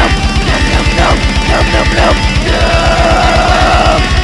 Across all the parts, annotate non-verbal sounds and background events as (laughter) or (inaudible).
Nope, nope, nope, nope, nope, nope, nope.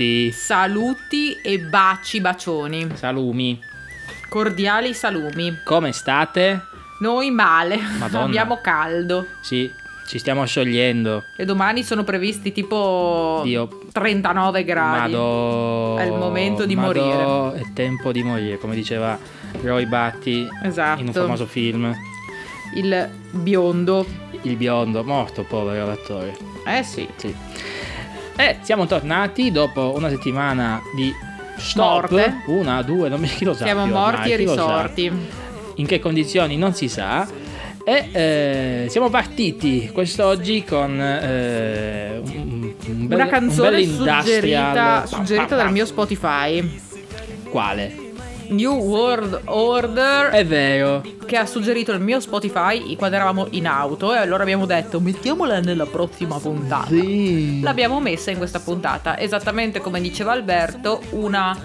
Tutti. Saluti e baci bacioni. Salumi, Cordiali salumi. come state? Noi male, Madonna. (laughs) abbiamo caldo. Sì, ci stiamo sciogliendo. E domani sono previsti tipo Dio. 39 gradi. Madò. È il momento di Madò, È tempo di morire, come diceva Roy Batty Esatto. in un famoso film. Il biondo. Il biondo, morto, povero l'attore. Eh sì. Sì. E siamo tornati dopo una settimana di stop. Morte. Una, due, non mi chi lo sa Siamo morti ormai, e risorti. In che condizioni non si sa. E eh, siamo partiti quest'oggi con eh, un, un bel, Una canzone un suggerita, suggerita dal mio Spotify. Quale? New World Order È vero. che ha suggerito il mio Spotify quando eravamo in auto e allora abbiamo detto mettiamola nella prossima puntata. Sì. L'abbiamo messa in questa puntata, esattamente come diceva Alberto, una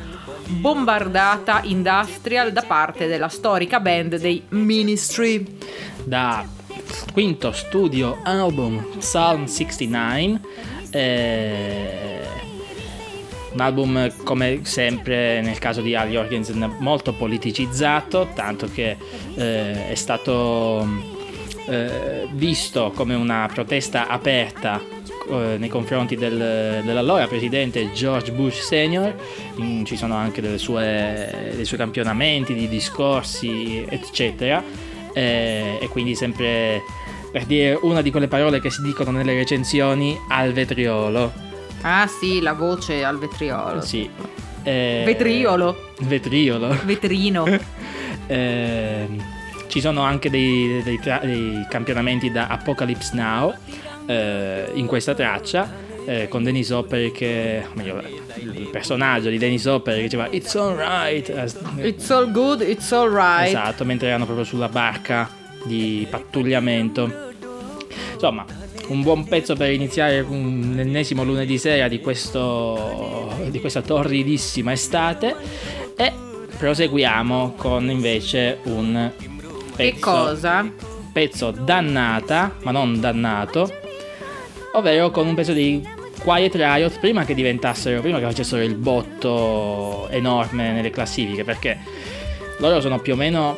bombardata industrial da parte della storica band dei Ministry. Da quinto studio album Psalm 69. eh, un album come sempre nel caso di Al Jorgensen molto politicizzato, tanto che eh, è stato eh, visto come una protesta aperta eh, nei confronti del- dell'allora presidente George Bush Senior. In- ci sono anche sue- dei suoi campionamenti di discorsi, eccetera. Eh, e quindi sempre per dire una di quelle parole che si dicono nelle recensioni al vetriolo. Ah sì, la voce al vetriolo. Sì. Eh, Vetriolo, Vetriolo. vetrino. (laughs) Ehm, ci sono anche dei, dei tra- dei campionamenti da Apocalypse Now eh, in questa traccia eh, con Dennis Hopper che meglio il personaggio di Dennis Hopper che diceva It's alright eh, It's all good, it's all right. esatto mentre erano proprio sulla barca di pattugliamento insomma un buon pezzo per iniziare un- l'ennesimo lunedì sera di, questo, di questa torridissima estate e proseguiamo con invece un pezzo, Che cosa? pezzo dannata ma non dannato ovvero con un pezzo di Quiet Riot prima che diventassero prima che facessero il botto enorme nelle classifiche perché loro sono più o meno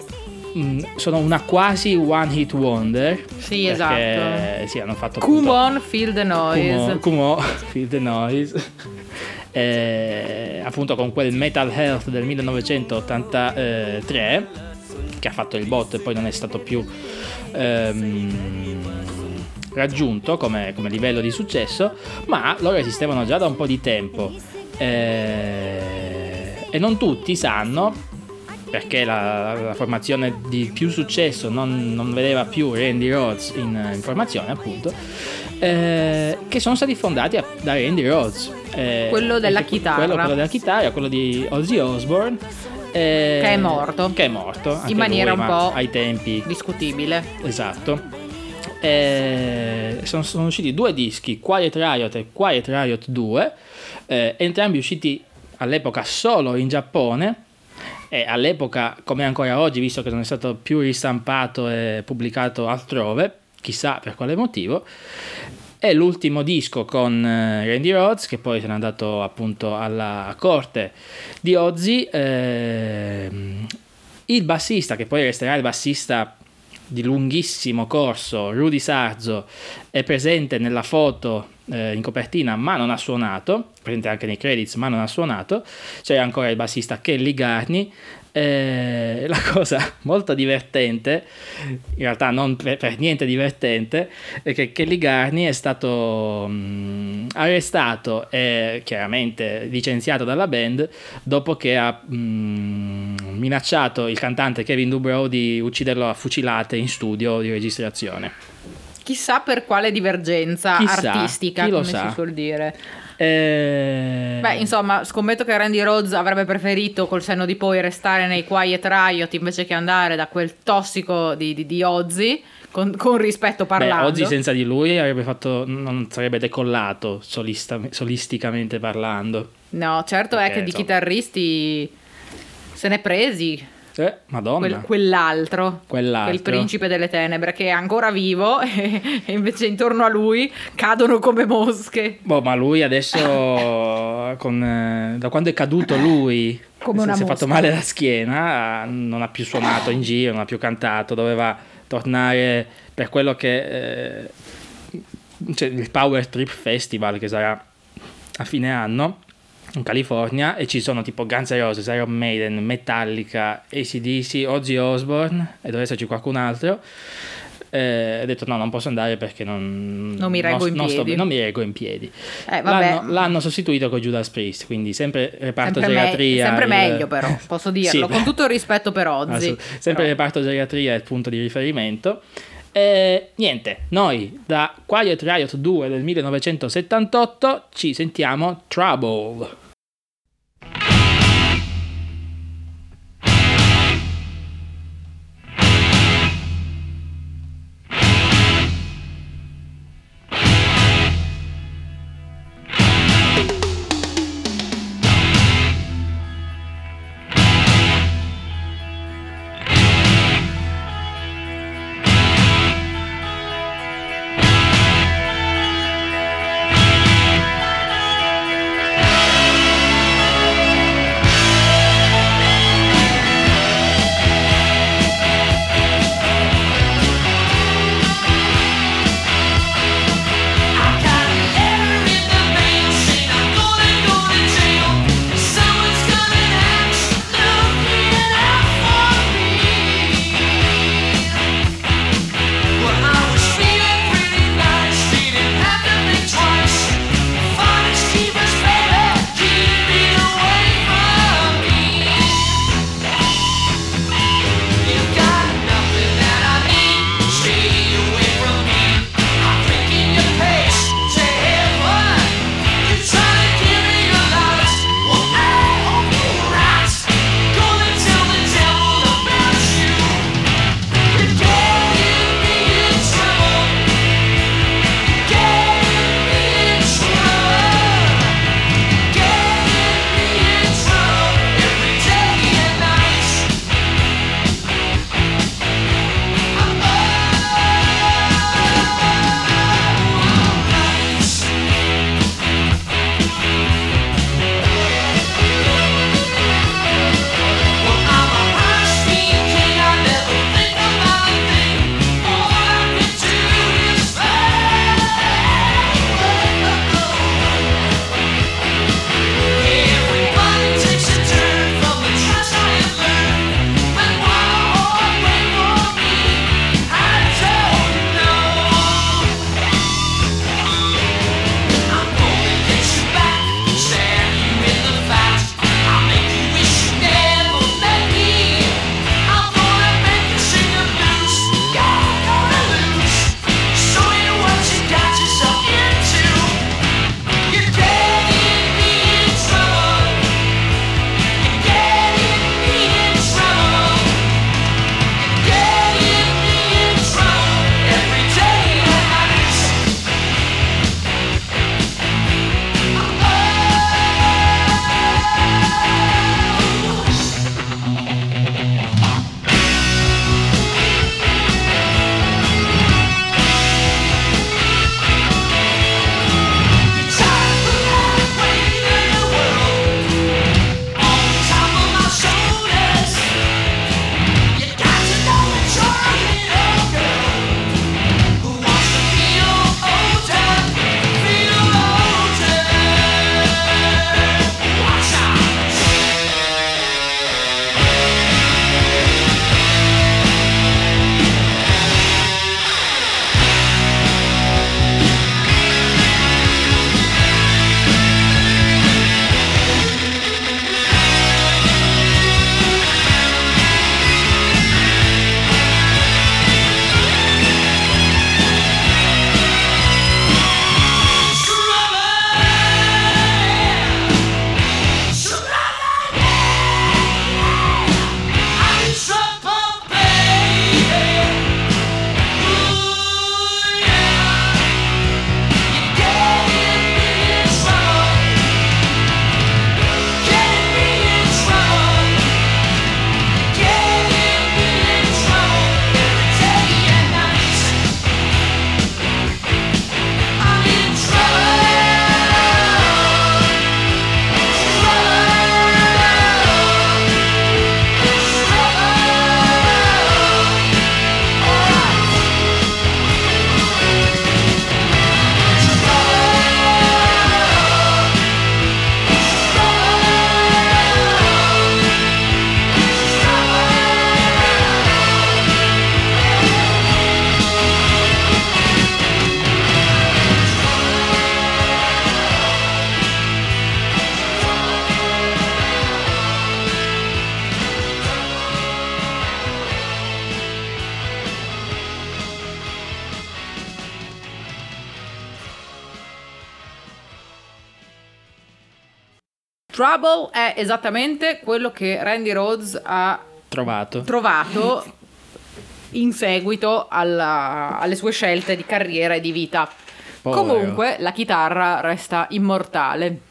sono una quasi one hit wonder Sì, esatto. sì hanno fatto Come appunto- on, feel the noise. Kumo, (laughs) Feel the Noise. Eh, appunto con quel Metal Health del 1983 che ha fatto il botto e poi non è stato più ehm, raggiunto come, come livello di successo, ma loro esistevano già da un po' di tempo eh, e non tutti sanno perché la, la formazione di più successo non, non vedeva più Randy Rhodes in, in formazione appunto eh, che sono stati fondati a- da Randy Rhodes eh, Quello della chitarra. quello, quello della chitarra quello di Ozzy Osbourne eh, Che è morto. che è morto In maniera lui, un po' ai tempi Discutibile. Esatto. Eh, sono, sono usciti due dischi, Quiet Riot e Quiet Riot 2, eh, entrambi usciti all'epoca solo in Giappone e all'epoca, come ancora oggi, visto che non è stato più ristampato e pubblicato altrove, chissà per quale motivo, è l'ultimo disco con eh, Randy Rhodes, che poi se n'è andato appunto alla corte di Ozzy. ehm, il bassista, che poi resterà il bassista di lunghissimo corso, Rudy Sarzo, è presente nella foto eh, in copertina, ma non ha suonato, presente anche nei credits, ma non ha suonato. C'è ancora il bassista Kelly Garni. Eh, la (laughs) cosa molto divertente, in realtà non per, per niente divertente, è che Kelly Garni è stato mm, arrestato e chiaramente licenziato dalla band dopo che ha mm, minacciato il cantante Kevin Dubrow di ucciderlo a fucilate in studio di registrazione. Chissà per quale divergenza Chissà, artistica, come sa. si suol dire. Eh, Beh, insomma, scommetto che Randy Rhodes avrebbe preferito col senno di poi restare nei Quiet Riot invece che andare da quel tossico di, di, di Ozzy, con, con rispetto beh, parlando. oggi senza di lui avrebbe fatto, non sarebbe decollato solista- solisticamente parlando. No, certo è Perché, che di insomma- chitarristi se ne presi. Eh, Madonna. Quel- quell'altro, Quell'altro. quel principe delle tenebre che è ancora vivo (laughs) e, e invece intorno a lui cadono come mosche. Boh, ma lui adesso, (laughs) con, eh, da quando è caduto lui, Come si- una si è fatto male alla schiena, non ha più suonato in giro, non ha più cantato, doveva tornare per quello che... eh, cioè, il Power Trip Festival che sarà a fine anno in California e ci sono tipo Guns N' Roses, Iron Maiden, Metallica, ACDC, Ozzy Osbourne e doveva esserci qualcun altro. Eh, ho detto no, non posso andare perché non, Non mi reggo in sto- piedi. non mi reggo in piedi. Eh, vabbè. L'hanno, l'hanno sostituito con Judas Priest, quindi sempre reparto Sempre, me- geriatria. sempre il- meglio però, (laughs) posso dirlo, Sì, con tutto il rispetto per Ozzy. Assolut- sempre il reparto geriatria è il punto di riferimento. E niente, noi da Quiet Riot 2 del 1978 ci sentiamo. Trouble Trouble è esattamente quello che Randy Rhodes ha Trovato. trovato (laughs) in seguito alla- alle sue scelte di carriera e di vita. Povero. Comunque la chitarra resta immortale.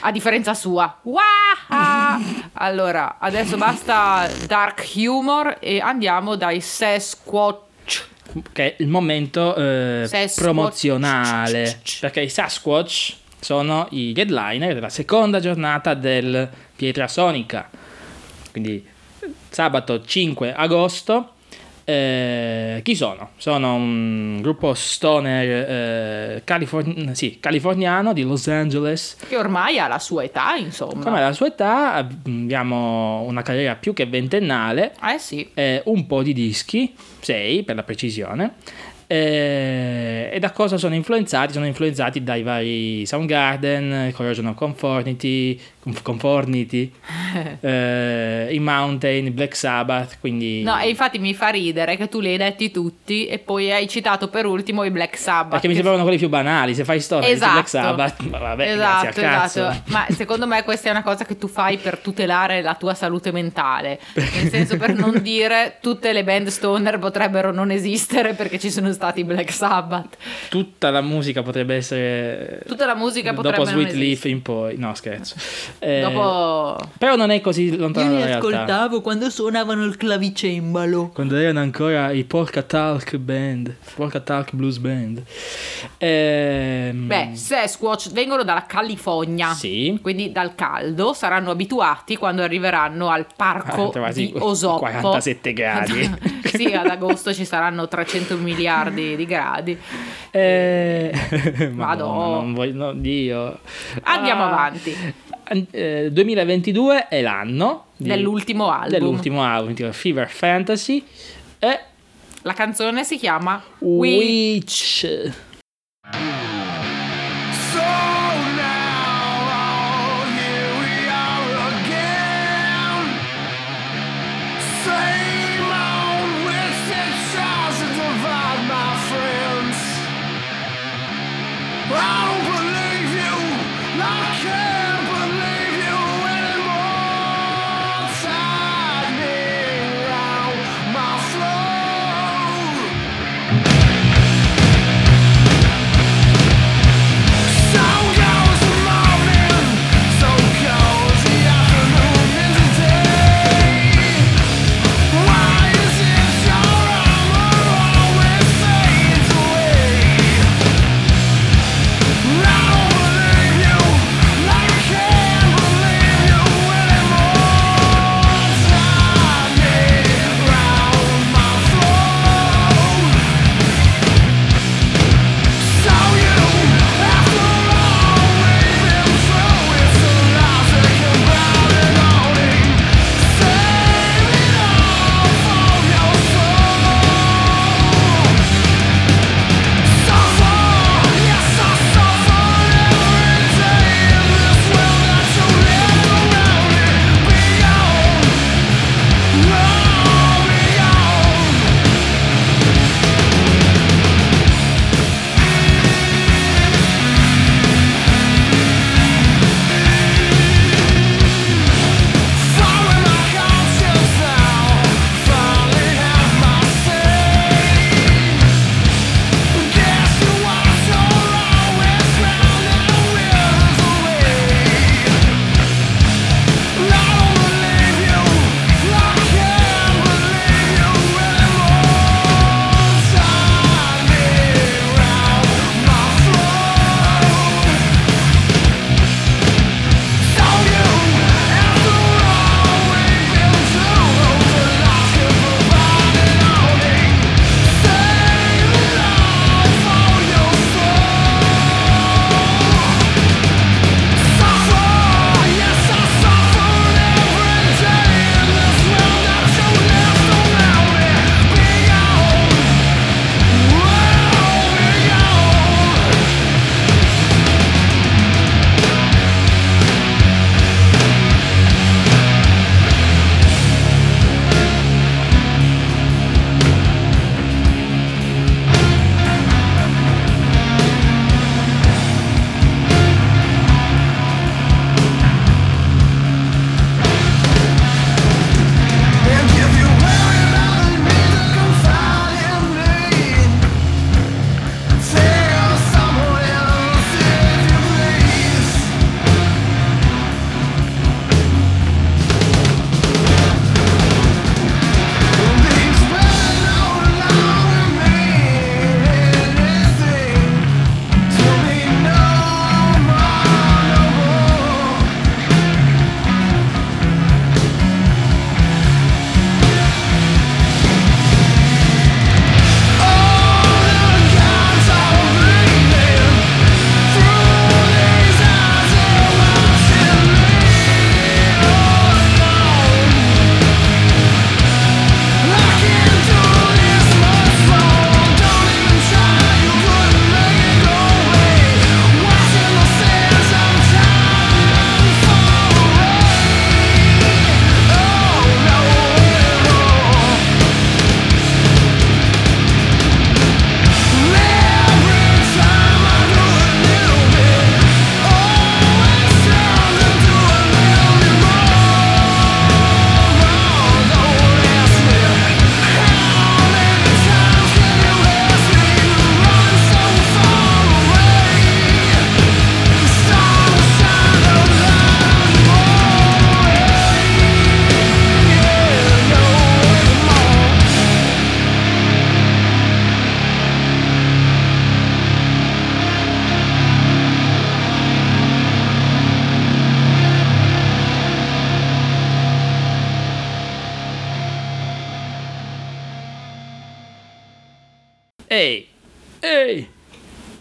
A differenza sua. Wah! (laughs) Allora, adesso basta dark humor e andiamo dai Sasquatch. che è il momento eh, promozionale perché i Sasquatch sono i headliner della seconda giornata del Pietra Sonica quindi sabato 5 agosto eh, chi sono? Sono un gruppo stoner eh, californ- sì, californiano di Los Angeles Che ormai ha la sua età, insomma. come alla sua età abbiamo una carriera più che ventennale Eh sì. eh, un po' di dischi, 6 per la precisione. Eh, e da cosa sono influenzati? Sono influenzati dai vari Soundgarden, Corrosion of Conformity, Conf- Conformity (laughs) eh, i Mountain, Black Sabbath, quindi... No, e infatti mi fa ridere che tu li hai detti tutti e poi hai citato per ultimo i Black Sabbath. perché mi sembravano quelli più banali, se fai storia Esatto. di Black Sabbath, ma vabbè, esatto, esatto. Ma secondo me questa è una cosa che tu fai per tutelare la tua salute mentale. Nel senso per non (laughs) dire tutte le band stoner potrebbero non esistere perché ci sono stati i Black Sabbath. Tutta la musica potrebbe essere... Tutta la musica potrebbe Dopo Sweet Leaf in poi, no scherzo. Eh, Dopo Però non è così lontano dalla realtà. quando suonavano il clavicembalo. Quando erano ancora i Polka Talk Band, Polka Talk Blues Band. Ehm, Beh, Sasquatch vengono dalla California. Sì. Quindi dal caldo saranno abituati quando arriveranno al parco Ah, di Osoppo. 47 gradi. (laughs) sì, ad agosto ci saranno 300 miliardi di gradi. eh, (laughs) Vado. Madonna, non voglio, no, Dio. Andiamo Ah, avanti. Eh, 2022 è l'anno di- Dell'ultimo album. dell'ultimo album, Fever Fantasy e La canzone si chiama We Witch.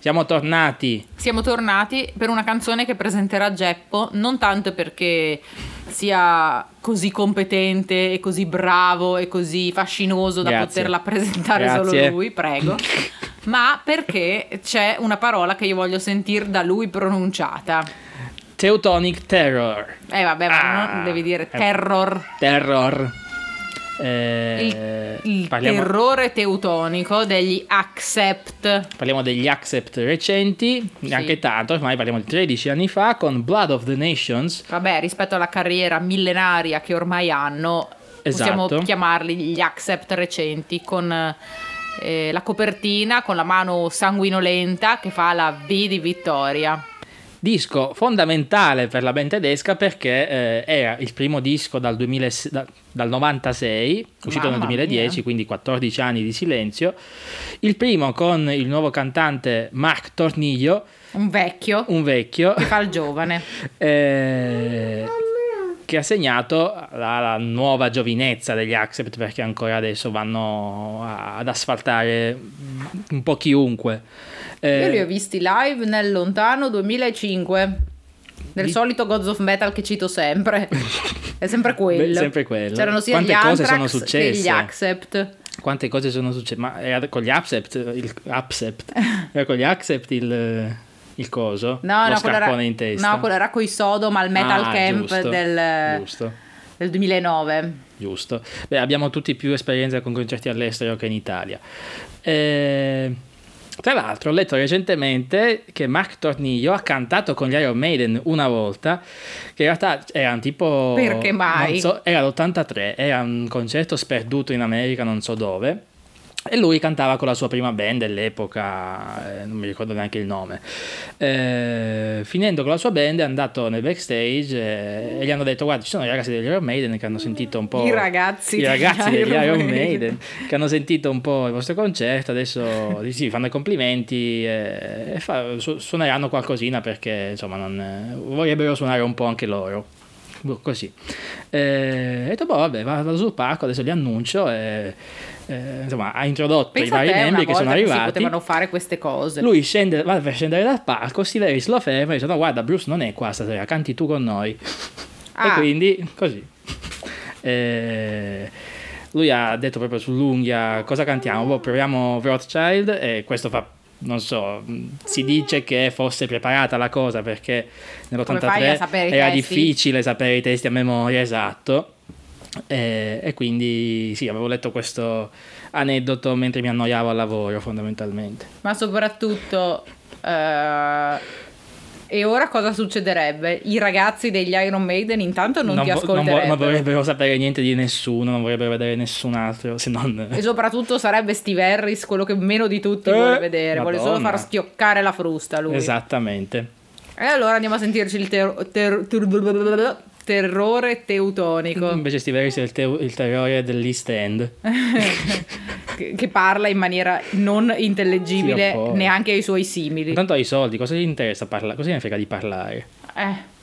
Siamo tornati. Siamo tornati per una canzone che presenterà Geppo, non tanto perché sia così competente e così bravo e così fascinoso da Grazie. poterla presentare Grazie. solo lui, prego, (laughs) ma perché c'è una parola che io voglio sentire da lui pronunciata. Teutonic Terror. Eh vabbè, ma Ah. non devi dire Eh. terror. Terror. Eh, Il, il parliamo, terrore teutonico degli Accept. parliamo degli accept recenti, neanche tanto, ormai parliamo di 13 anni fa, con Blood of the Nations. Vabbè, rispetto alla carriera millenaria che ormai hanno, possiamo Esatto. chiamarli gli Accept recenti, con eh, la copertina, con la mano sanguinolenta che fa la V di vittoria. Disco fondamentale per la band tedesca perché eh, era il primo disco dal, 2000 da- dal 96, uscito nel Mamma 2010, mia. quindi 14 anni di silenzio. Il primo con il nuovo cantante Mark Torniglio, Un vecchio un vecchio, che fa il giovane. (laughs) eh, che ha segnato la, la nuova giovinezza degli Accept perché ancora adesso vanno a- ad asfaltare un po' chiunque. Eh, Io li ho visti live nel lontano 2005. Del Di- solito Gods of Metal che cito sempre. (laughs) È sempre quello. Beh, sempre quello. C'erano sia Quante gli cose sono che successe? gli Accept. quante cose sono successe? Ma era con gli Accept, il, accept, (laughs) era con gli Accept il, il coso? No, no, quello era, in testa? no, quello era coi Sodom al Metal Ah, Camp giusto, del, Giusto, del 2009. giusto. Beh, abbiamo tutti più esperienza con concerti all'estero che in Italia. Eh, tra l'altro ho letto recentemente che Mark Torniglio ha cantato con gli Iron Maiden una volta, che in realtà erano tipo... Perché mai? non so, era l'83, era un concerto sperduto in America, non so dove. E lui cantava con la sua prima band dell'epoca, eh, non mi ricordo neanche il nome. Eh, finendo con la sua band è andato nel backstage eh, e gli hanno detto guarda ci sono i ragazzi degli Iron Maiden che hanno sentito un po'... I ragazzi i degli ragazzi degli Iron Iron Maiden. Maiden che hanno sentito un po' il vostro concerto, adesso (laughs) sì, fanno i complimenti e, e fa- su- suoneranno qualcosina perché insomma non, eh, vorrebbero suonare un po' anche loro. Boh, Così. Eh, ho detto, boh, vabbè, vado sul palco, adesso li annuncio. E, eh, insomma, ha introdotto Pensa i vari membri che sono volta che si arrivati. potevano fare queste cose. Lui scende, va per scendere dal palco, Stiveris lo ferma e dice: No, guarda, Bruce non è qua stasera, canti tu con noi. Ah. E quindi così. Eh, lui ha detto proprio sull'unghia: Cosa cantiamo? Boh, proviamo Rothschild. E questo fa. Non so, si dice che fosse preparata la cosa perché Come fai a nell'83 sapere i era testi? difficile sapere i testi a memoria, esatto. E, e quindi sì, avevo letto questo aneddoto mentre mi annoiavo al lavoro, fondamentalmente. Ma soprattutto... eh, e ora cosa succederebbe? I ragazzi degli Iron Maiden intanto non, ti vo- ascolterebbero. vo- non vorrebbero sapere niente di nessuno, non vorrebbero vedere nessun altro se non... E soprattutto sarebbe Steve Harris quello che meno di tutti Eh, vuole vedere. Vuole solo Madonna. far schioccare la frusta lui. Esattamente. E allora andiamo a sentirci il ter- ter- ter- terrore teutonico. Invece Steve Harris è il, teo- il terrore dell'East End. (laughs) che parla in maniera non intellegibile Sì, neanche ai suoi simili. Tanto ha i soldi, cosa gli interessa parlare? Cosa gli frega di parlare? Eh.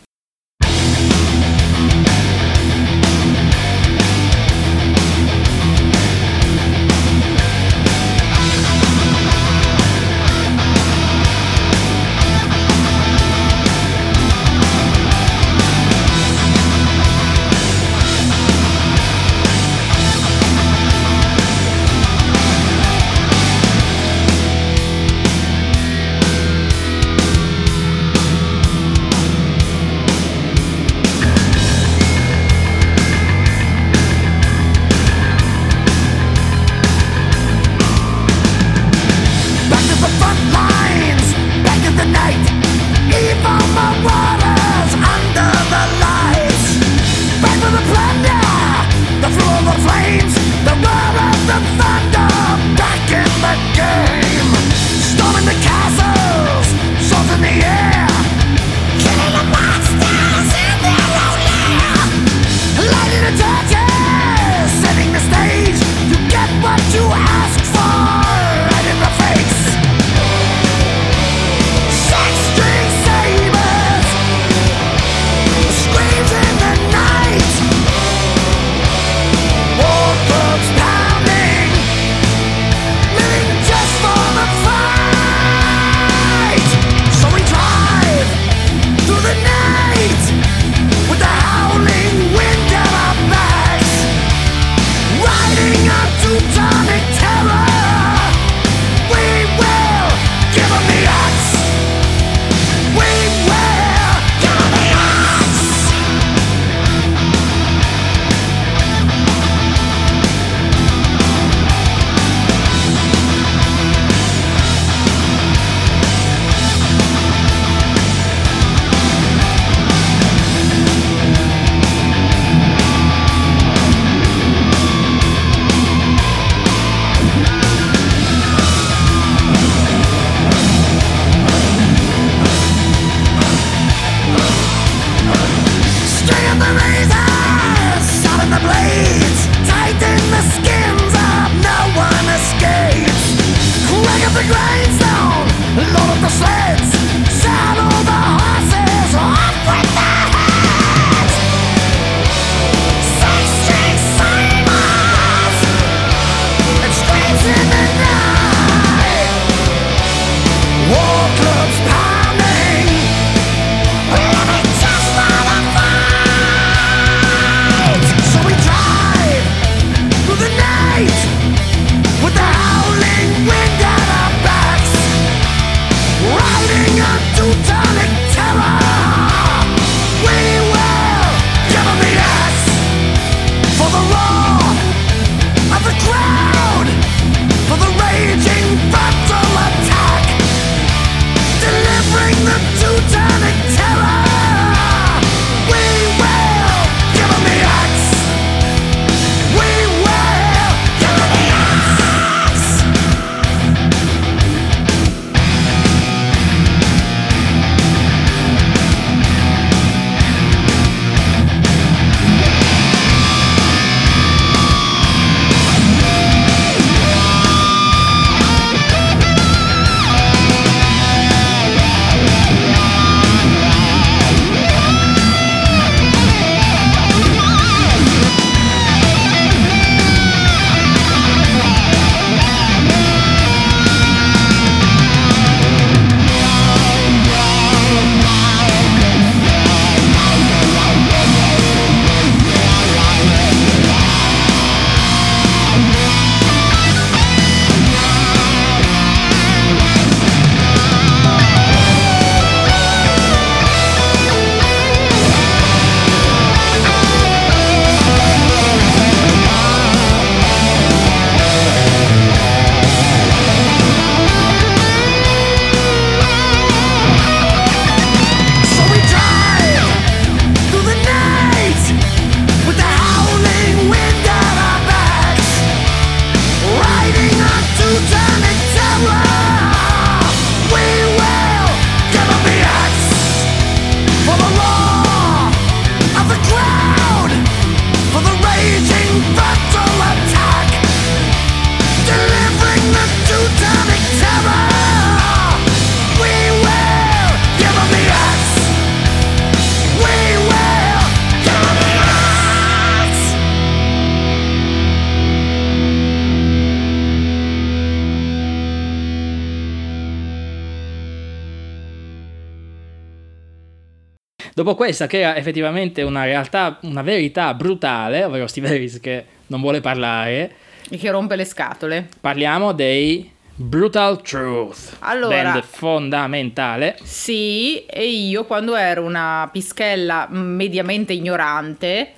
Dopo questa, che era effettivamente una realtà, una verità brutale, ovvero Steve Harris che non vuole parlare, E che rompe le scatole. parliamo dei Brutal Truth. Allora- Band fondamentale. Sì, e io quando ero una pischella mediamente ignorante,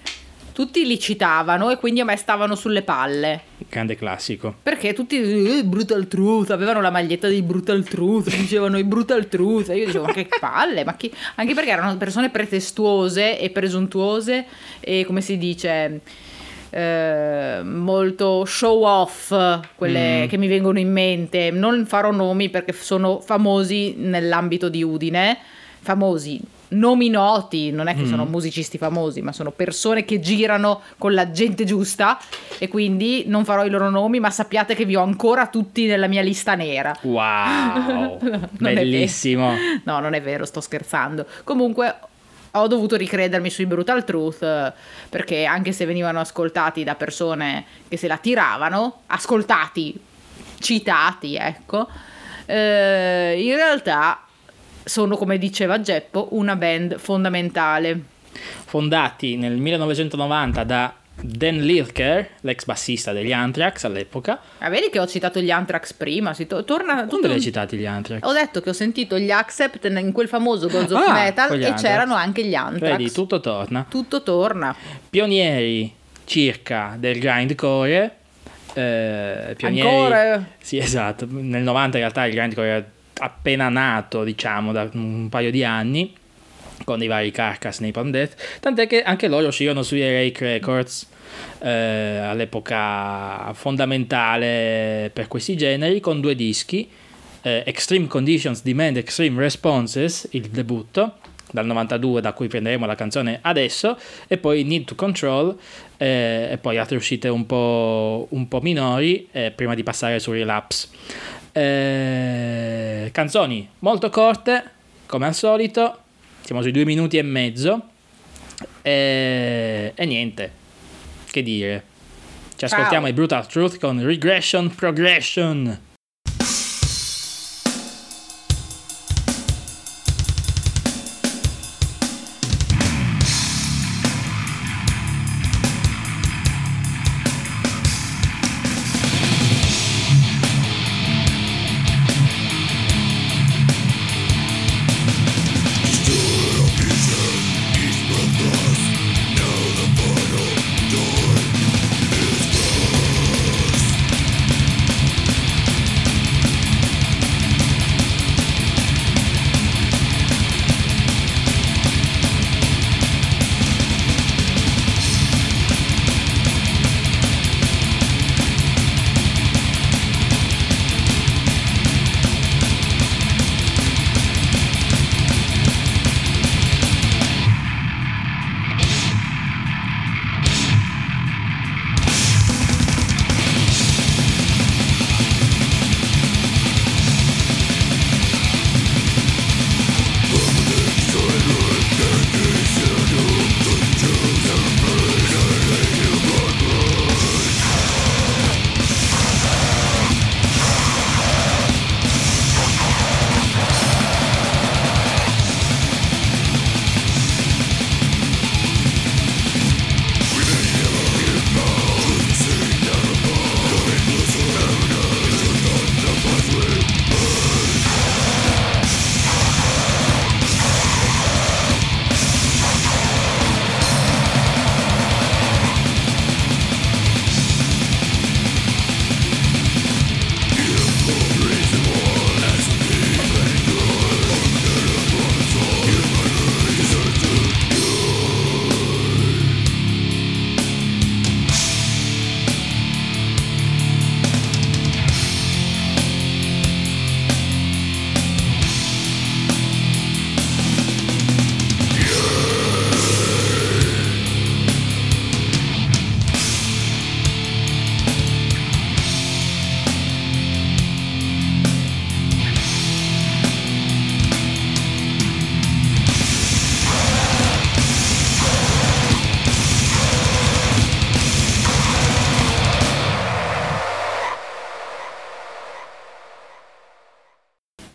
tutti li citavano e quindi a me stavano sulle palle. Grande classico. Perché tutti eh, Brutal Truth avevano la maglietta dei Brutal Truth, (laughs) dicevano i Brutal Truth. E io dicevo, ma che palle, ma chi... anche perché erano persone pretestuose e presuntuose e come si dice. eh, molto show off quelle che mi vengono in mente non farò nomi perché sono famosi nell'ambito di Udine famosi nomi noti non è che sono musicisti famosi ma sono persone che girano con la gente giusta e quindi non farò i loro nomi ma sappiate che vi ho ancora tutti nella mia lista nera Wow, (laughs) bellissimo. No, non è vero, sto scherzando. Comunque ho dovuto ricredermi sui Brutal Truth perché anche se venivano ascoltati da persone che se la tiravano, ascoltati, citati, ecco, eh, in realtà sono, come diceva Geppo, una band fondamentale. Fondati nel 1990 da Dan Lilker, l'ex bassista degli Anthrax all'epoca. Ah, vedi che ho citato gli Anthrax prima, si to- torna tutto Quando li hai citati gli Anthrax? Ho detto che ho sentito gli Accept in quel famoso Gods of Ah, Metal e Anthrax. c'erano anche gli Anthrax. Vedi, tutto torna. Tutto torna. Pionieri circa del grindcore. Eh, pionieri... Ancora? Sì, esatto. Nel 90 in realtà il grindcore era appena nato, diciamo, da un paio di anni, con i vari Carcass, Napalm Death, tant'è che anche loro uscirono sui Rake Records, eh, all'epoca fondamentale per questi generi, con due dischi, eh, Extreme Conditions Demand Extreme Responses, il debutto, dal 92 da cui prenderemo la canzone adesso, e poi Need to Control, eh, e poi altre uscite un po', un po' minori, eh, prima di passare su Relapse. Eh, canzoni molto corte, come al solito, siamo sui due minuti e mezzo, e, e niente, che dire. Ci Ciao. ascoltiamo i Brutal Truth con Regression Progression.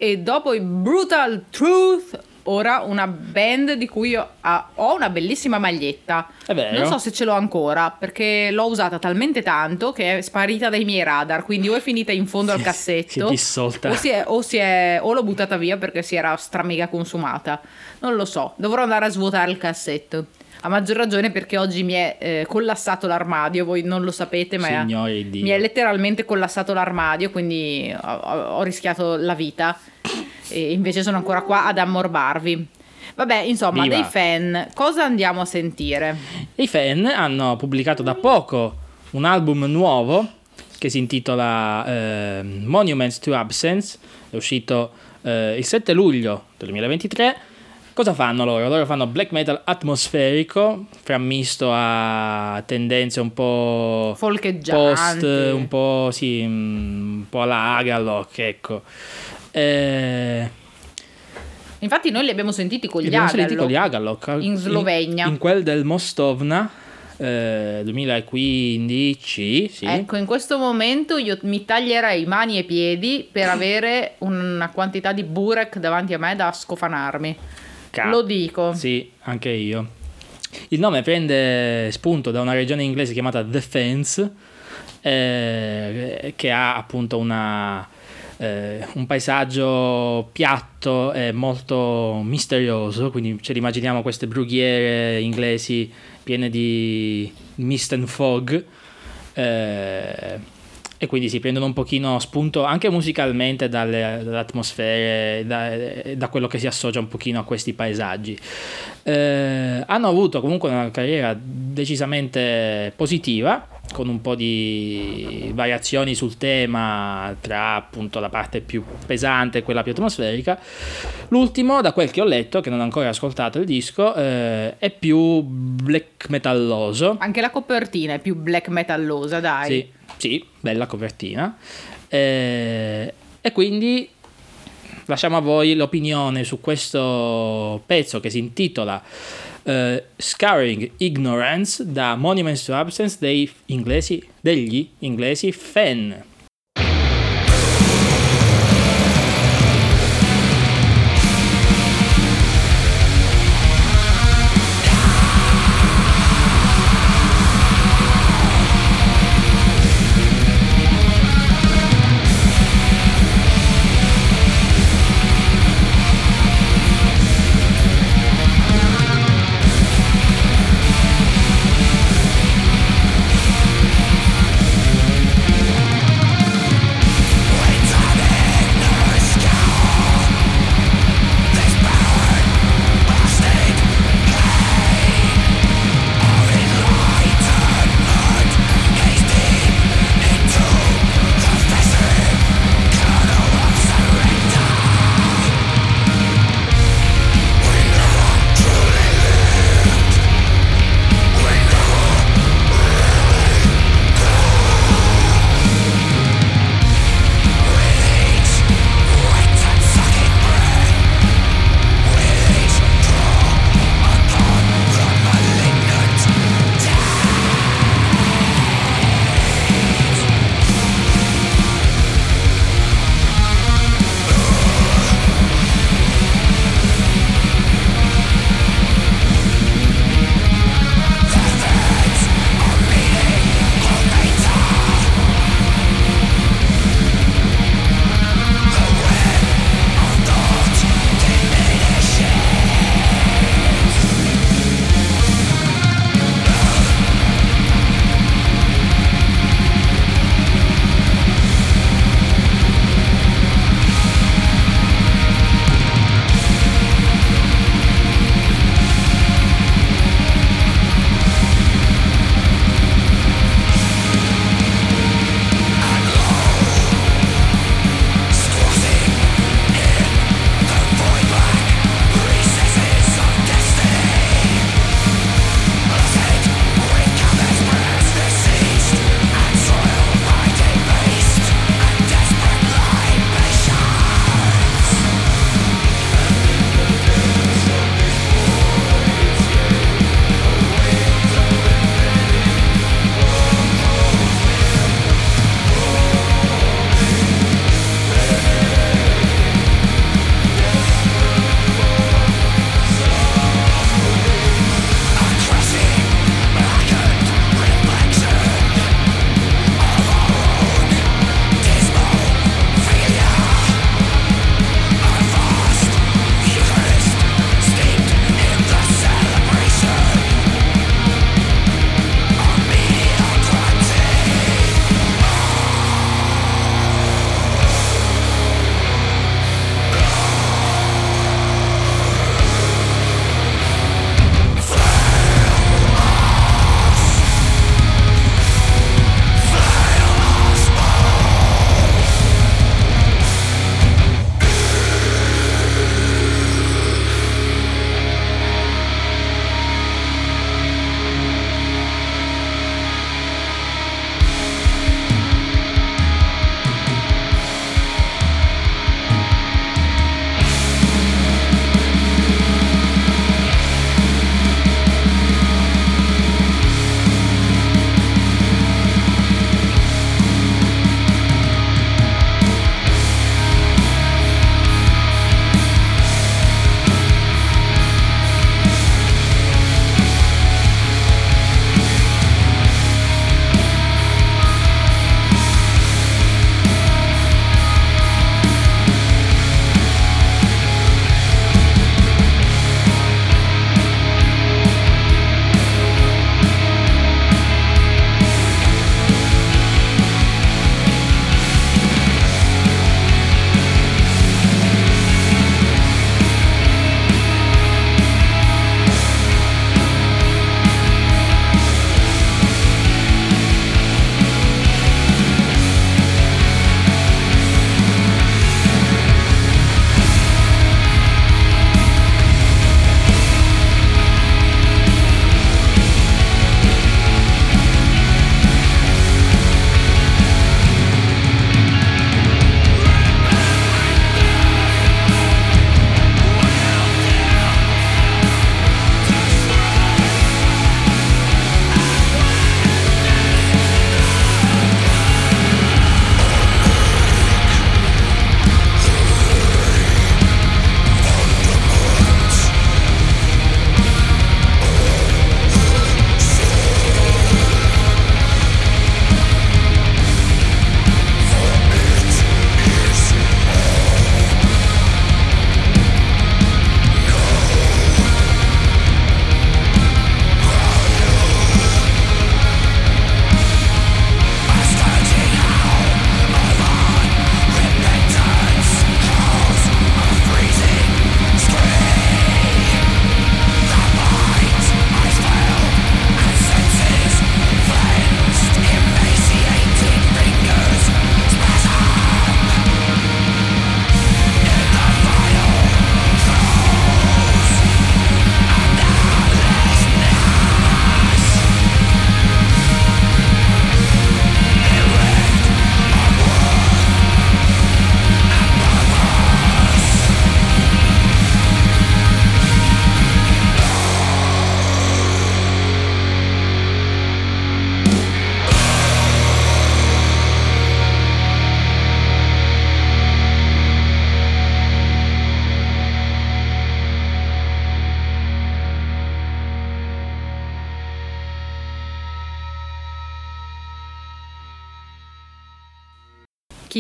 E dopo i Brutal Truth, ora una band di cui ah, ho una bellissima maglietta. Non so se ce l'ho ancora perché l'ho usata talmente tanto che è sparita dai miei radar. Quindi o è finita in fondo (laughs) al Si è- cassetto, si dissolta. O, si è- o si è- o l'ho buttata via perché si era stramega consumata. Non lo so, dovrò andare a svuotare il cassetto. A maggior ragione perché oggi mi è eh, collassato l'armadio, voi non lo sapete, ma è- mi è letteralmente collassato l'armadio, quindi ho, ho- ho rischiato la vita e invece sono ancora qua ad ammorbarvi. Vabbè, insomma, Viva. dei fan, cosa andiamo a sentire? I fan hanno pubblicato da poco un album nuovo che si intitola eh, Monuments to Absence, è uscito eh, il 7 luglio del 2023. Cosa fanno loro? Loro fanno black metal atmosferico, frammisto a tendenze un po' post, un po' sì, mm, un po' alla Agalloch, ecco. Eh, Infatti noi li abbiamo sentiti con li gli abbiamo sentiti Agalloch. con gli Agalloch In Slovenia. in, quel del Mostovna eh, 2015 sì. Ecco, in questo momento io mi taglierei mani e piedi per avere una quantità di burek davanti a me da scofanarmi. Ca- Lo dico. Sì, anche io. Il nome prende spunto da una regione inglese chiamata The Fens, eh, che ha appunto una, eh, un paesaggio piatto e molto misterioso, quindi ce li immaginiamo queste brughiere inglesi piene di mist and fog. eh, e quindi si prendono un pochino spunto anche musicalmente dalle, dalle atmosfere, da, da quello che si associa un pochino a questi paesaggi. Eh, hanno avuto comunque una carriera decisamente positiva, con un po' di variazioni sul tema tra appunto la parte più pesante e quella più atmosferica. L'ultimo, da quel che ho letto, che non ho ancora ascoltato il disco, eh, è più black metalloso. Anche la copertina è più black metallosa, dai. Sì, sì, bella copertina. Eh, e quindi lasciamo a voi l'opinione su questo pezzo che si intitola eh, Scarring Ignorance da Monuments to Absence dei inglesi, degli inglesi fan.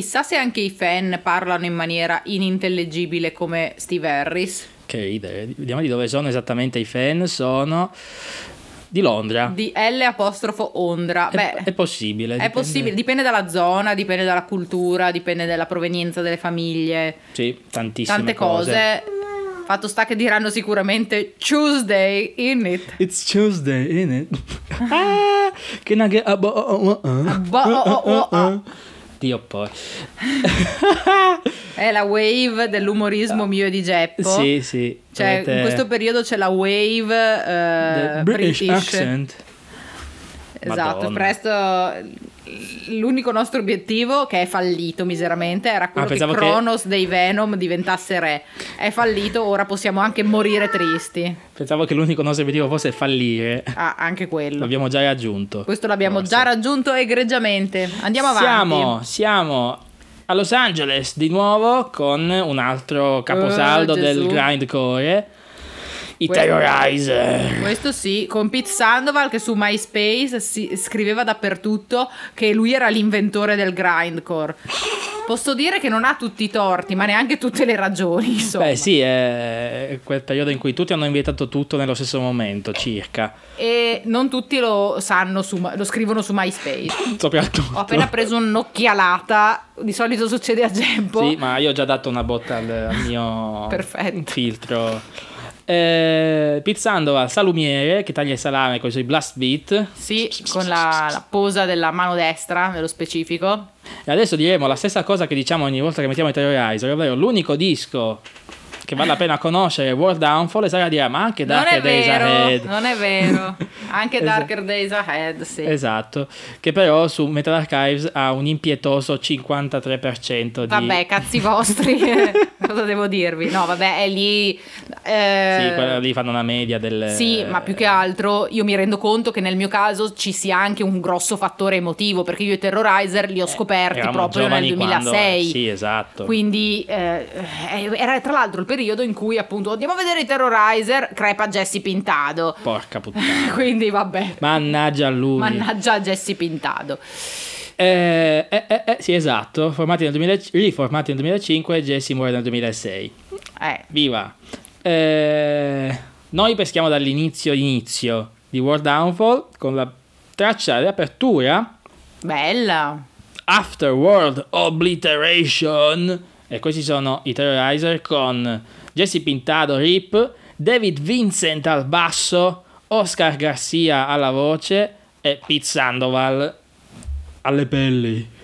Chissà se anche i fan parlano in maniera inintellegibile come Steve Harris. Che ridere. Vediamo di dove sono esattamente i fan. Sono di Londra. Di L apostrofo Ondra. È, Beh, è possibile. è dipende- possibile, dipende dalla zona, dipende dalla cultura, dipende dalla provenienza delle famiglie, Sì, tantissime tante cose. Fatto sta che diranno sicuramente Tuesday in it. It's Tuesday, innit? (laughs) ah, can I get a bo- Dio poi. (laughs) È la wave dell'umorismo mio e di Geppo. Sì, sì. Cioè, dovete- in questo periodo c'è la wave The British, British. accent. Esatto, Madonna. presto l'unico nostro obiettivo che è fallito miseramente era quello Ah, che pensavo che- dei Venom diventasse re. È fallito, ora possiamo anche morire tristi. Pensavo che l'unico nostro obiettivo fosse fallire. Ah, anche quello. L'abbiamo già raggiunto. Questo l'abbiamo Forse. già raggiunto egregiamente. Andiamo avanti. Siamo, siamo a Los Angeles di nuovo con un altro caposaldo Oh, del grindcore. I Questo- Terrorizer. Questo sì, con Pete Sandoval che su MySpace si scriveva dappertutto che lui era l'inventore del grindcore. Posso dire che non ha tutti i torti, ma neanche tutte le ragioni, insomma. Beh, sì, è quel periodo in cui tutti hanno inventato tutto nello stesso momento, circa. E non tutti lo sanno, su, lo scrivono su MySpace. (laughs) Soprattutto. Ho appena preso un'occhialata, di solito succede a Gempo. Sì, ma io ho già dato una botta al, al mio (laughs) Perfetto. filtro. Eh, Pete Sandoval, salumiere, che taglia il salame con i suoi blast beat. Sì, con la, la posa della mano destra, nello specifico. E adesso diremo la stessa cosa che diciamo ogni volta che mettiamo i Terrorizer, ovvero l'unico disco che vale la pena conoscere World Downfall e Sara dirà ma anche Darker Days vero, Ahead. non è vero. (laughs) Anche. Darker Days Ahead, sì. Esatto, che però su Metal Archives ha un impietoso 53% di... Vabbè, cazzi vostri, (laughs) cosa devo dirvi? No, vabbè, è lì... eh, Sì, quella lì fanno una media del... Sì, ma più che altro io mi rendo conto che nel mio caso ci sia anche un grosso fattore emotivo, perché io i Terrorizer li ho scoperti Eh, proprio nel giovani quando- 2006. Sì, esatto. Quindi eh, era tra l'altro il periodo in cui appunto andiamo a vedere i Terrorizer, crepa Jesse Pintado. Porca (laughs) puttana. Quindi vabbè, Mannaggia a lui. mannaggia Jesse Pintado. Eh, eh, eh, eh, sì, esatto. Formati nel 2000, riformati nel 2005 Jesse muore nel 2006. Eh, Viva! Eh, noi peschiamo dall'inizio inizio di World Downfall con la traccia di apertura bella. Afterworld Obliteration. E questi sono i Terrorizer con Jesse Pintado Rip, David Vincent al basso, Oscar Garcia alla voce e Pete Sandoval alle pelli.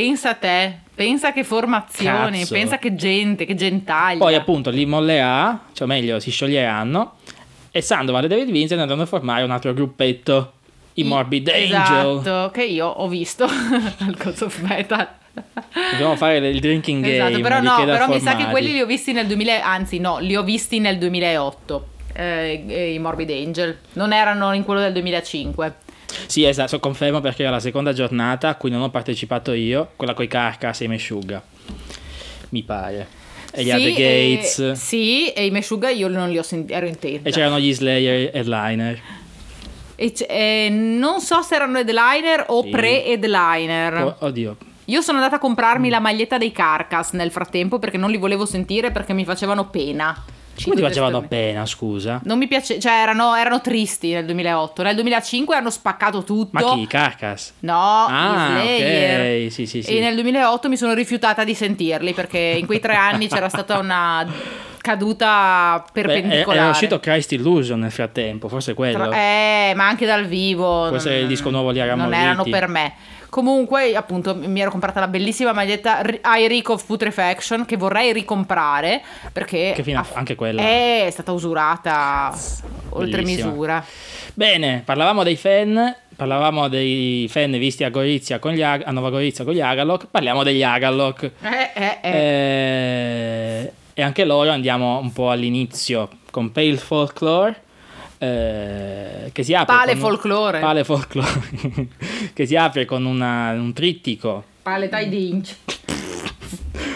Pensa a te, pensa che formazioni, Cazzo. pensa che gente, che gentaglia. Poi appunto li mollerà, cioè meglio si scioglieranno e Sandoval e David Vincent andranno a formare un altro gruppetto, i Morbid Angel. Esatto, che io ho visto (laughs) al of Metal. Dobbiamo fare il drinking game. Esatto, però di no, però mi sa che quelli li ho visti nel 2000, anzi no, li ho visti nel 2008. eh, eh, I Morbid Angel non erano in quello del 2005. Sì, esatto, confermo perché era la seconda giornata a cui non ho partecipato io, quella coi Carcass e i Meshuggah. Mi pare. E gli Sì, Other e- Gates. sì, e i Meshuggah io non li ho sentiti, ero in tenda. E c'erano gli Slayer headliner. E eh, non so se erano headliner o Sì. pre-headliner. Oh, oddio. Io sono andata a comprarmi la maglietta dei Carcass nel frattempo perché non li volevo sentire perché mi facevano pena. Come ti Cito facevano testualmente. pena, scusa? Non mi piace, cioè erano, erano tristi nel 2008. Nel 2005 hanno spaccato tutto. Ma chi? Carcass? No, Ah, gli Slayer. ok, sì, sì, sì. E nel 2008 mi sono rifiutata di sentirli perché in quei tre anni c'era (laughs) stata una caduta Beh, perpendicolare. era uscito Christ Illusion nel frattempo, forse quello. Tra- eh, ma anche dal vivo. Essere non- il disco nuovo di Aramoriti. Non erano per me. Comunque, appunto, mi ero comprata la bellissima maglietta Rick of Putrefaction che vorrei ricomprare perché Che fine ha- anche quella. è stata usurata oltre Bellissima. misura. Bene, parlavamo dei fan, parlavamo dei fan visti a Gorizia con gli Ag- a Nova Gorizia con gli Agalloc, parliamo degli Agalloc. Eh, eh, eh. Eh, e anche loro andiamo un po' all'inizio con Pale Folklore. Eh, che si apre Pale con un- folklore. Pale Folklore (laughs) che si apre con una- un trittico Paletai d'inch.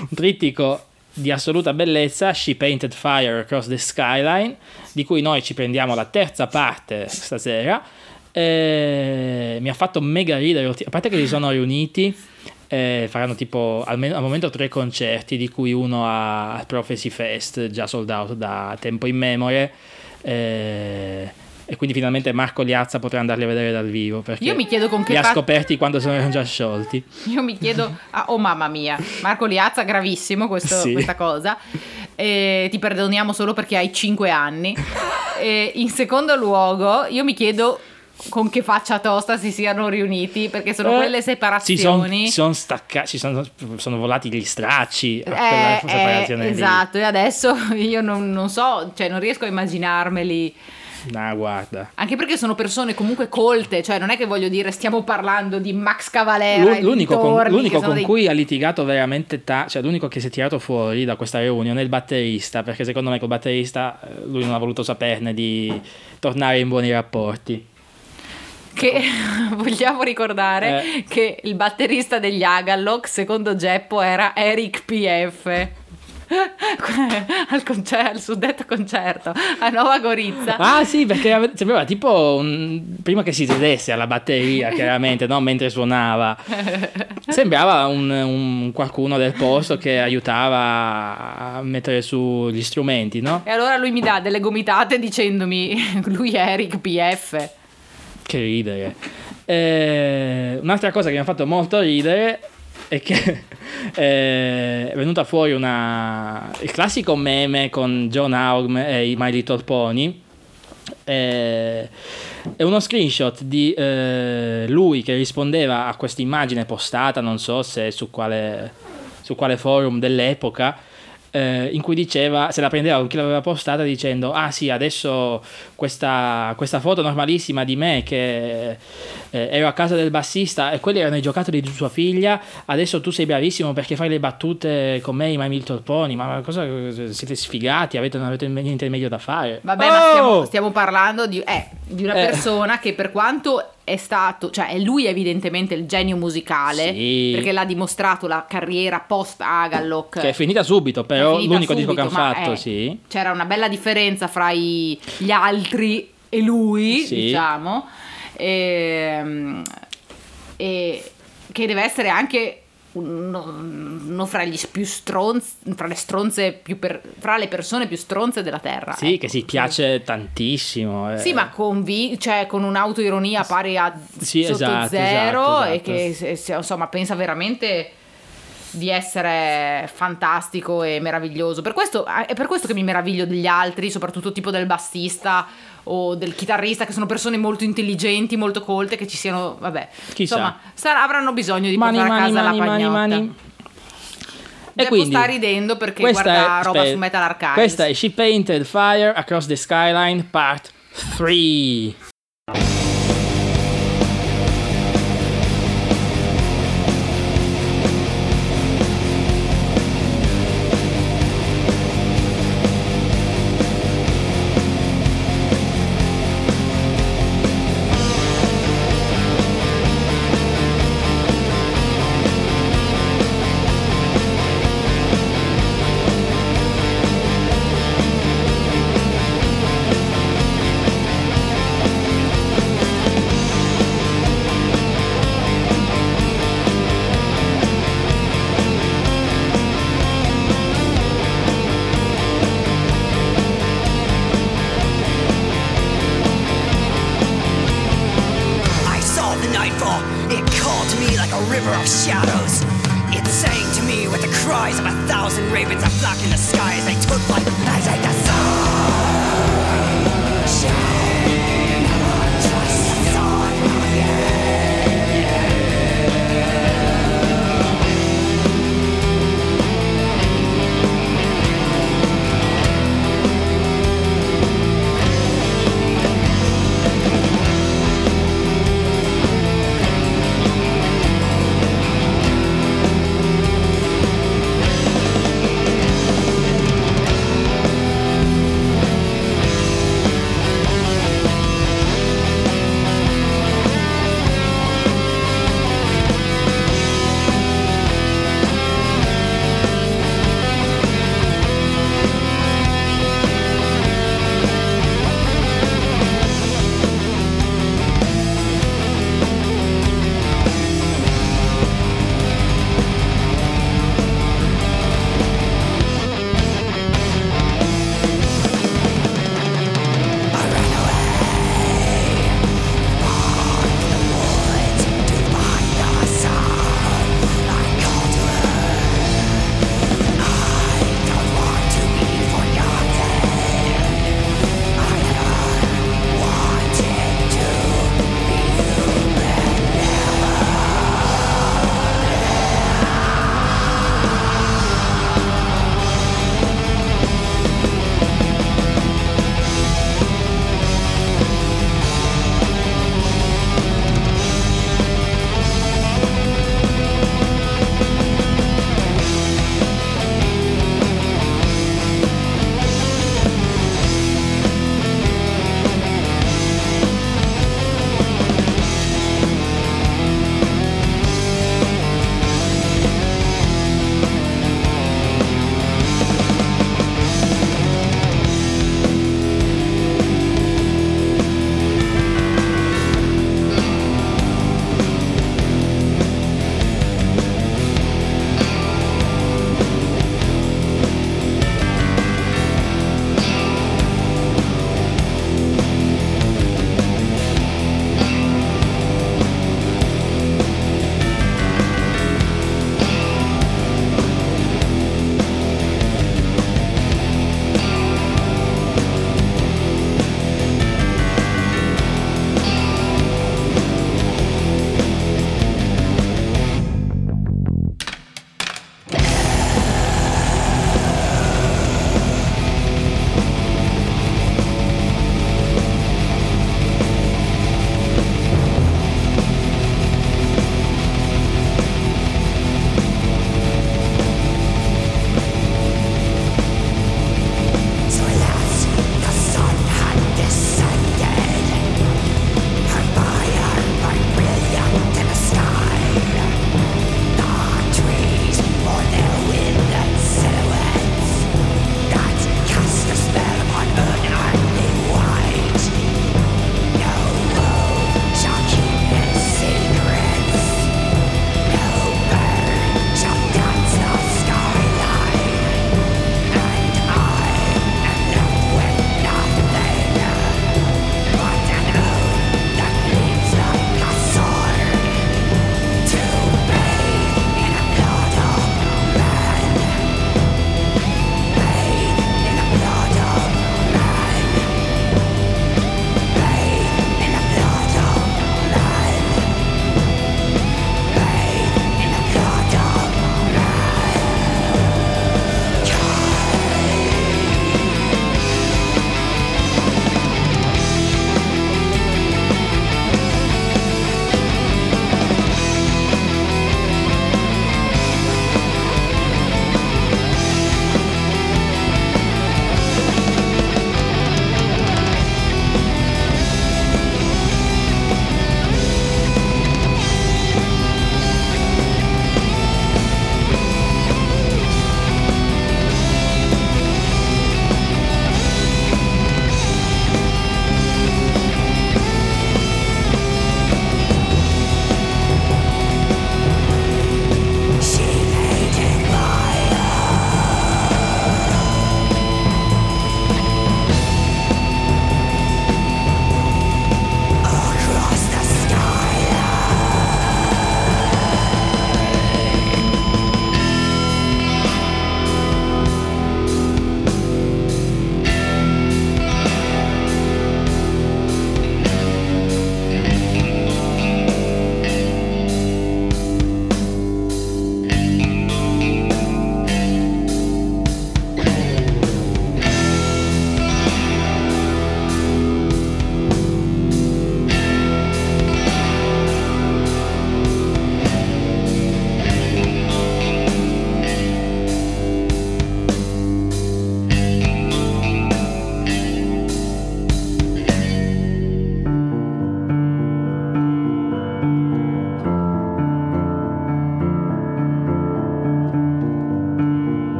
un trittico di assoluta bellezza, She Painted Fire Across the Skyline, di cui noi ci prendiamo la terza parte stasera. Eh, mi ha fatto mega ridere, a parte che si sono riuniti, eh, faranno tipo almeno al momento tre concerti, di cui uno a- Prophecy Fest, già sold out da tempo immemore. Eh, e quindi finalmente Marco Liazza potrà andarli a vedere dal vivo perché Io mi chiedo con che li ha fa- scoperti quando sono (laughs) già sciolti. Io mi chiedo, ah, oh mamma mia, Marco Liazza, gravissimo questo- Sì. questa cosa. Eh, ti perdoniamo solo perché hai 5 anni. E in secondo luogo, io mi chiedo con che faccia tosta si siano riuniti perché sono Eh, quelle separazioni. Si sono staccati, si sono, sono volati gli stracci a Eh, quella eh, separazione lì. esatto, e adesso (laughs) io non, non so, cioè non riesco a immaginarmeli. No, guarda. Anche perché sono persone comunque colte, cioè non è che voglio dire stiamo parlando di Max Cavalera. E L'unico, con, l'unico con dei- cui ha litigato veramente, ta- cioè l'unico che si è tirato fuori da questa riunione è il batterista, perché secondo me col batterista eh, lui non ha voluto saperne di tornare in buoni rapporti. Che (laughs) vogliamo ricordare Eh. che il batterista degli Agalloc, secondo Geppo, era Eric PF. (laughs) al, concer- al suddetto concerto a Nova Gorizza. Ah sì, perché ave- sembrava tipo un- prima che si sedesse alla batteria, chiaramente, no? mentre suonava. (laughs) Sembrava un, un qualcuno del posto che aiutava a mettere su gli strumenti, no? E allora lui mi dà delle gomitate dicendomi lui è Eric PF. Che ridere. Eh, un'altra cosa che mi ha fatto molto ridere è che (laughs) eh, è venuta fuori una, il classico meme con John Haugm e i My Little Pony. Eh, è uno screenshot di eh, lui che rispondeva a questa immagine postata, non so se su quale, su quale forum dell'epoca, eh, in cui diceva, se la prendeva con chi l'aveva postata dicendo, ah sì, adesso questa, questa foto normalissima di me che eh, ero a casa del bassista e quelli erano i giocattoli di sua figlia, adesso tu sei bravissimo perché fai le battute con me, i My Milton Pony, ma cosa siete sfigati, avete, non avete niente meglio da fare. Vabbè, ma stiamo, Oh! stiamo parlando di, eh, di una Eh. persona che per quanto è stato, cioè è lui evidentemente il genio musicale, Sì. perché l'ha dimostrato la carriera post Agalloc. Che è finita subito, però È finita l'unico disco che hanno subito, ma, fatto, eh, sì. C'era una bella differenza fra i- gli altri e lui, Sì. diciamo, e, e che deve essere anche uno, uno fra, gli più stronzi, fra le stronze più per- fra le persone più stronze della terra. Sì, ecco. che si piace tantissimo. eh. Sì, ma convi- cioè, con un'autoironia pari a Sì, sotto esatto, zero esatto, e esatto. che se- se- insomma pensa veramente di essere fantastico e meraviglioso. Per questo, è per questo che mi meraviglio degli altri, soprattutto tipo del bassista o del chitarrista, che sono persone molto intelligenti, molto colte, che ci siano, vabbè, Chissà. insomma, sarà- avranno bisogno di Mani, portare mani, a casa mani, la mani, pagnotta. mani. E Devo quindi sta ridendo perché guarda è- roba aspetta, su Metal Archives. Questa è She Painted Fire Across the Skyline Part 3. Cries of a thousand ravens that flock in the sky as they took flight. I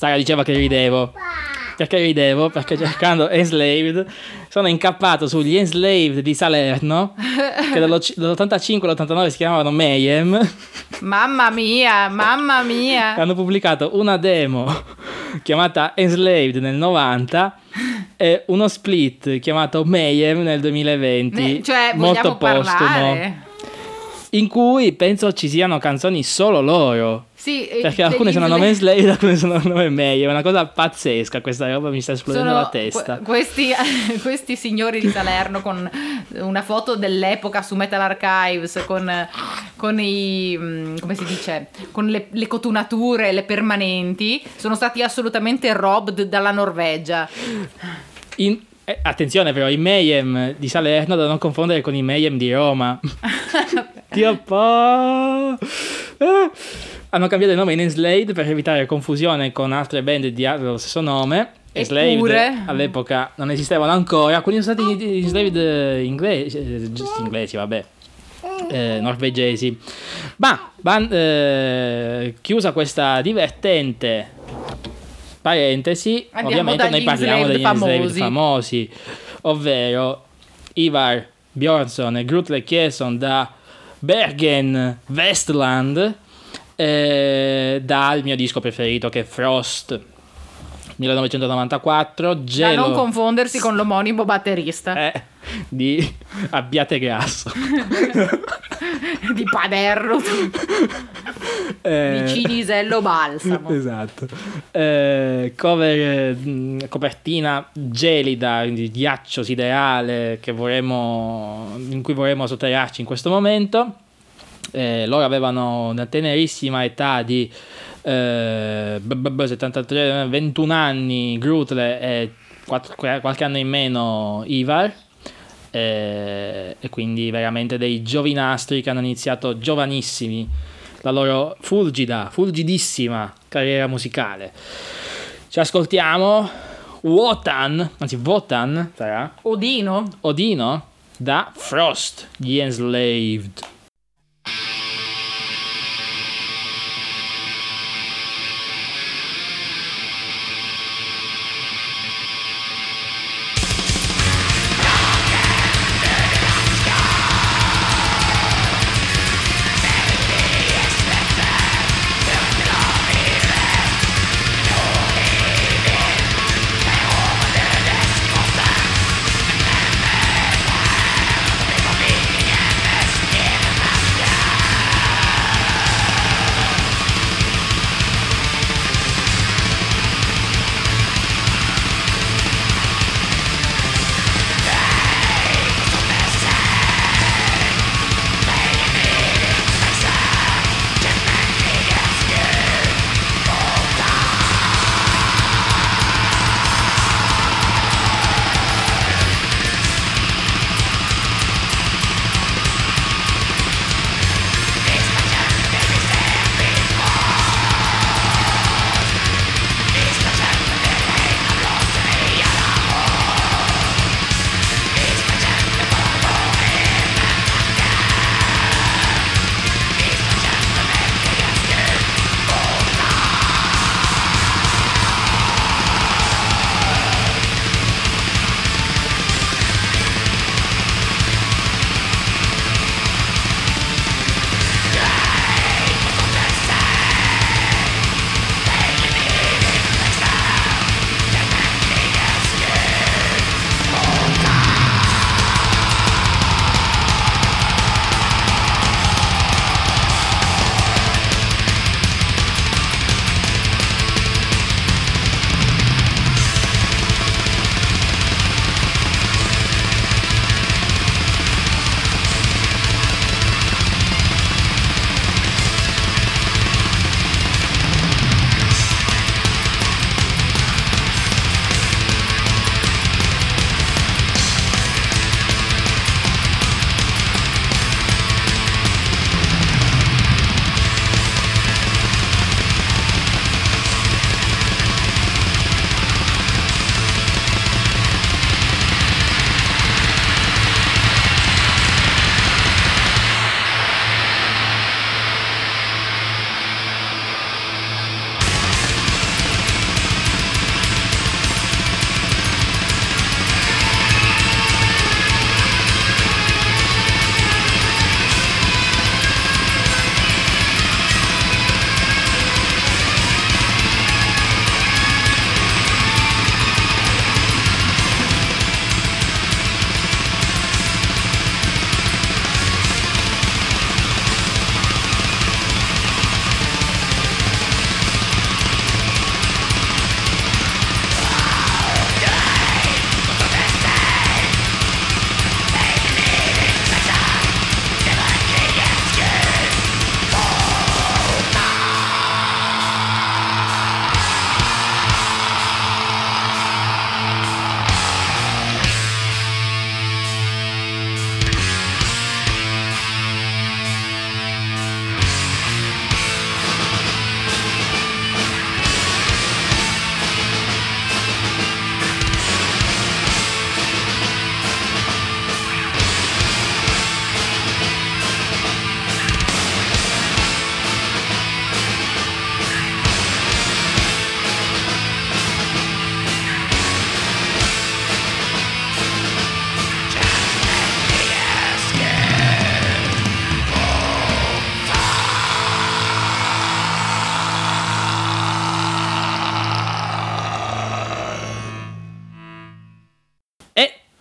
Sara diceva che ridevo. Perché ridevo? Perché cercando Enslaved sono incappato sugli Enslaved di Salerno, che dallo- dall'85 all'89 si chiamavano Mayhem. Mamma mia, mamma mia. hanno pubblicato una demo chiamata Enslaved nel 90 e uno split chiamato Mayhem nel 2020 Ne- cioè, molto postumo parlare? In cui penso ci siano canzoni solo loro. Sì, perché alcune sono nome Enslaved alcune sono nome Mayhem è una cosa pazzesca questa roba mi sta esplodendo Sono la testa. que- questi, (laughs) questi signori di Salerno con una foto dell'epoca su Metal Archives con, con i mm, come si dice? Con le, le cotunature le permanenti sono stati assolutamente robbed dalla Norvegia. In- eh, attenzione però i Mayhem di Salerno da non confondere con i Mayhem di Roma. Dio po- Eh. hanno cambiato il nome in Enslaved per evitare confusione con altre band di dello stesso nome. Enslaved Eppure- all'epoca non esistevano ancora alcuni sono stati Enslaved eh, inglesi eh, inglesi vabbè. Eh, norvegesi. Ma ban- eh, chiusa questa divertente parentesi Andiamo ovviamente noi parliamo degli famosi. famosi ovvero Ivar Björnsson e Grutle Kjesson da Bergen Westland eh, dal mio disco preferito che è Frost 1994 da Gelo non confondersi con l'omonimo batterista. Eh, di Abbiate Grasso (laughs) di Paderno. Eh, di Cinisello Balsamo. Esatto. Eh, cover, mh, copertina gelida di ghiaccio siderale che vorremmo, in cui vorremmo sotterrarci in questo momento. Eh, loro avevano una tenerissima età di eh, b- b- b- 73, 21 anni Grutle e quattro- qualche anno in meno Ivar. Eh, e quindi veramente dei giovinastri che hanno iniziato giovanissimi la loro fulgida, fulgidissima carriera musicale. Ci ascoltiamo Wotan, anzi Wotan sarà, Odino Odino da Frost, Enslaved. Enslaved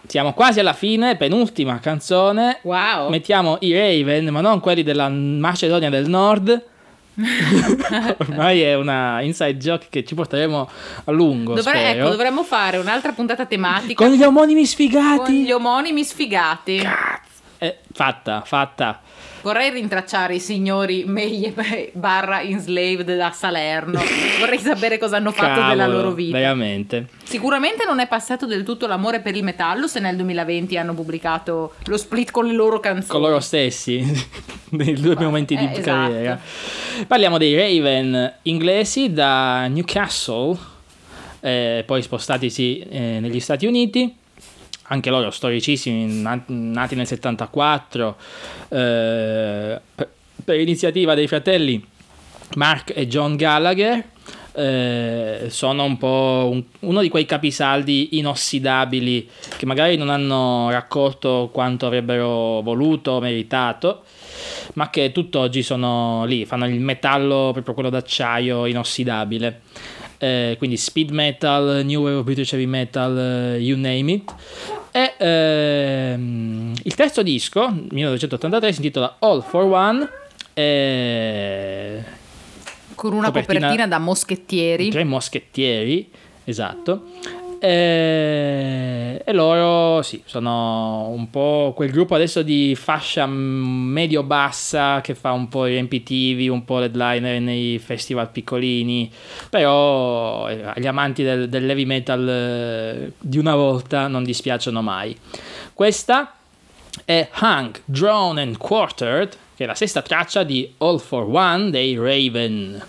Siamo quasi alla fine, penultima canzone. Wow. Mettiamo i Raven, ma non quelli della Macedonia del Nord. (laughs) Ormai è una inside joke che ci porteremo a lungo. Dovre- spero. ecco, dovremmo fare un'altra puntata tematica Con gli omonimi con sfigati. gli omonimi sfigati. Eh, fatta, fatta. Vorrei rintracciare i signori Meglie (laughs) barra enslaved da Salerno. Vorrei sapere cosa hanno fatto della Cavolo, loro vita. Veramente. Sicuramente non è passato del tutto l'amore per il metallo se nel 2020 hanno pubblicato lo split con le loro canzoni. Con loro stessi, (laughs) nei due momenti di eh, esatto. carriera. Parliamo dei Raven inglesi da Newcastle, eh, poi spostatisi eh, negli Stati Uniti. Anche loro storicissimi, na- nati nel 74, eh, per, iniziativa dei fratelli Mark e John Gallagher. eh, sono un po' un- uno di quei capisaldi inossidabili che magari non hanno raccolto quanto avrebbero voluto, meritato, ma che tutt'oggi sono lì, fanno il metallo, proprio quello d'acciaio inossidabile. Eh, quindi speed metal, new wave British heavy metal, eh, you name it. E ehm, il terzo disco, 1983, si intitola All for One. E Con una Copertina- copertina, da moschettieri. tre moschettieri, esatto. E, e loro, sì, sono un po' quel gruppo adesso di fascia medio-bassa che fa un po' i riempitivi, un po' headliner nei festival piccolini, però eh, agli amanti del, dell'heavy metal eh, di una volta non dispiacciono mai. Questa è Hung, Drawn and Quartered, che è la sesta traccia di All for One dei Raven.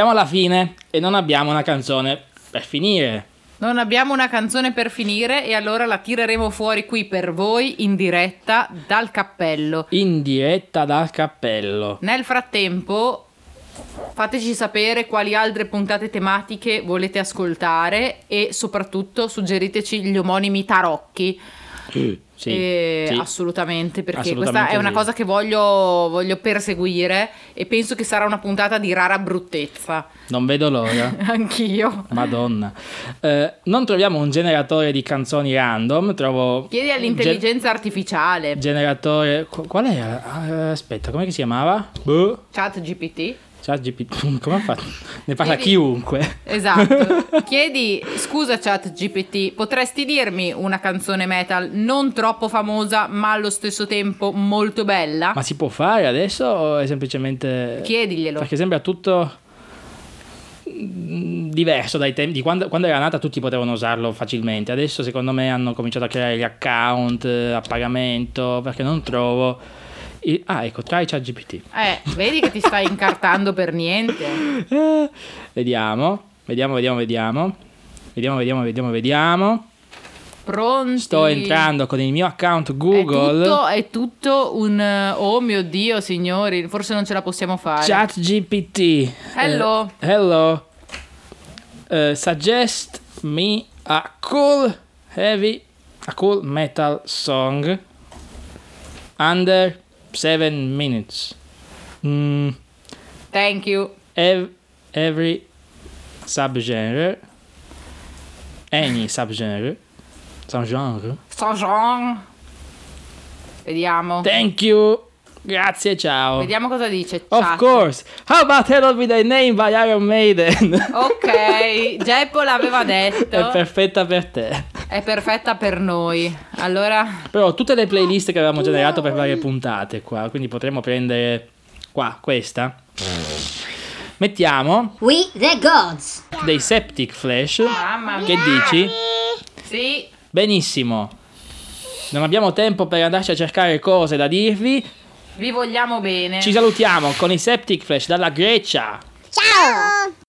Siamo alla fine e non abbiamo una canzone per finire. Non abbiamo una canzone per finire e allora la tireremo fuori qui per voi in diretta dal cappello. In diretta dal cappello. Nel frattempo fateci sapere quali altre puntate tematiche volete ascoltare e soprattutto suggeriteci gli omonimi tarocchi. Sì, Eh, sì. Assolutamente, perché Assolutamente questa è una sì. cosa che voglio, voglio perseguire e penso che sarà una puntata di rara bruttezza. Non vedo l'ora. (laughs) Anch'io. Madonna. Eh, non troviamo un generatore di canzoni random, trovo... Chiedi all'intelligenza artificiale, Gen- generatore... qu- Qual era? Ah, aspetta, come si chiamava? Boh. chat GPT. ChatGPT. (laughs) Come ha fatto? Ne parla Chiedi- chiunque. Esatto. (laughs) Chiedi, scusa chat GPT, potresti dirmi una canzone metal non troppo famosa ma allo stesso tempo molto bella? Ma si può fare adesso o è semplicemente... Chiediglielo. Perché sembra tutto mm, diverso dai tempi di quando, quando era nata tutti potevano usarlo facilmente adesso secondo me hanno cominciato a creare gli account eh, a pagamento perché non trovo e, ah, ecco, try ChatGPT. Eh, vedi che ti stai incartando per niente. (laughs) Eh, vediamo, vediamo, vediamo, vediamo. Vediamo, vediamo, vediamo, vediamo. Pronti. Sto entrando con il mio account Google. È tutto, è tutto, un eh, oh mio dio, signori, forse non ce la possiamo fare. Chat GPT. Hello. Uh, hello. Uh, suggest me a cool heavy a cool metal song under 7 minutes Mm, Thank you. ev- every subgenre any subgenre subgenre Saint-Jean. Vediamo. thank you grazie ciao Vediamo cosa dice. of chat. course how about Hello With A Name by Iron Maiden (laughs) Ok, Geppo l'aveva detto. è perfetta per te È perfetta per noi. Allora, Però tutte le playlist che avevamo generato per varie puntate qua, quindi potremmo prendere qua, questa. Mettiamo We the gods. dei Septic Flash. mamma mia. Che dici? Sì, Benissimo. Non abbiamo tempo per andarci a cercare cose da dirvi. Vi vogliamo bene. Ci salutiamo con i Septic Flash dalla Grecia. Ciao.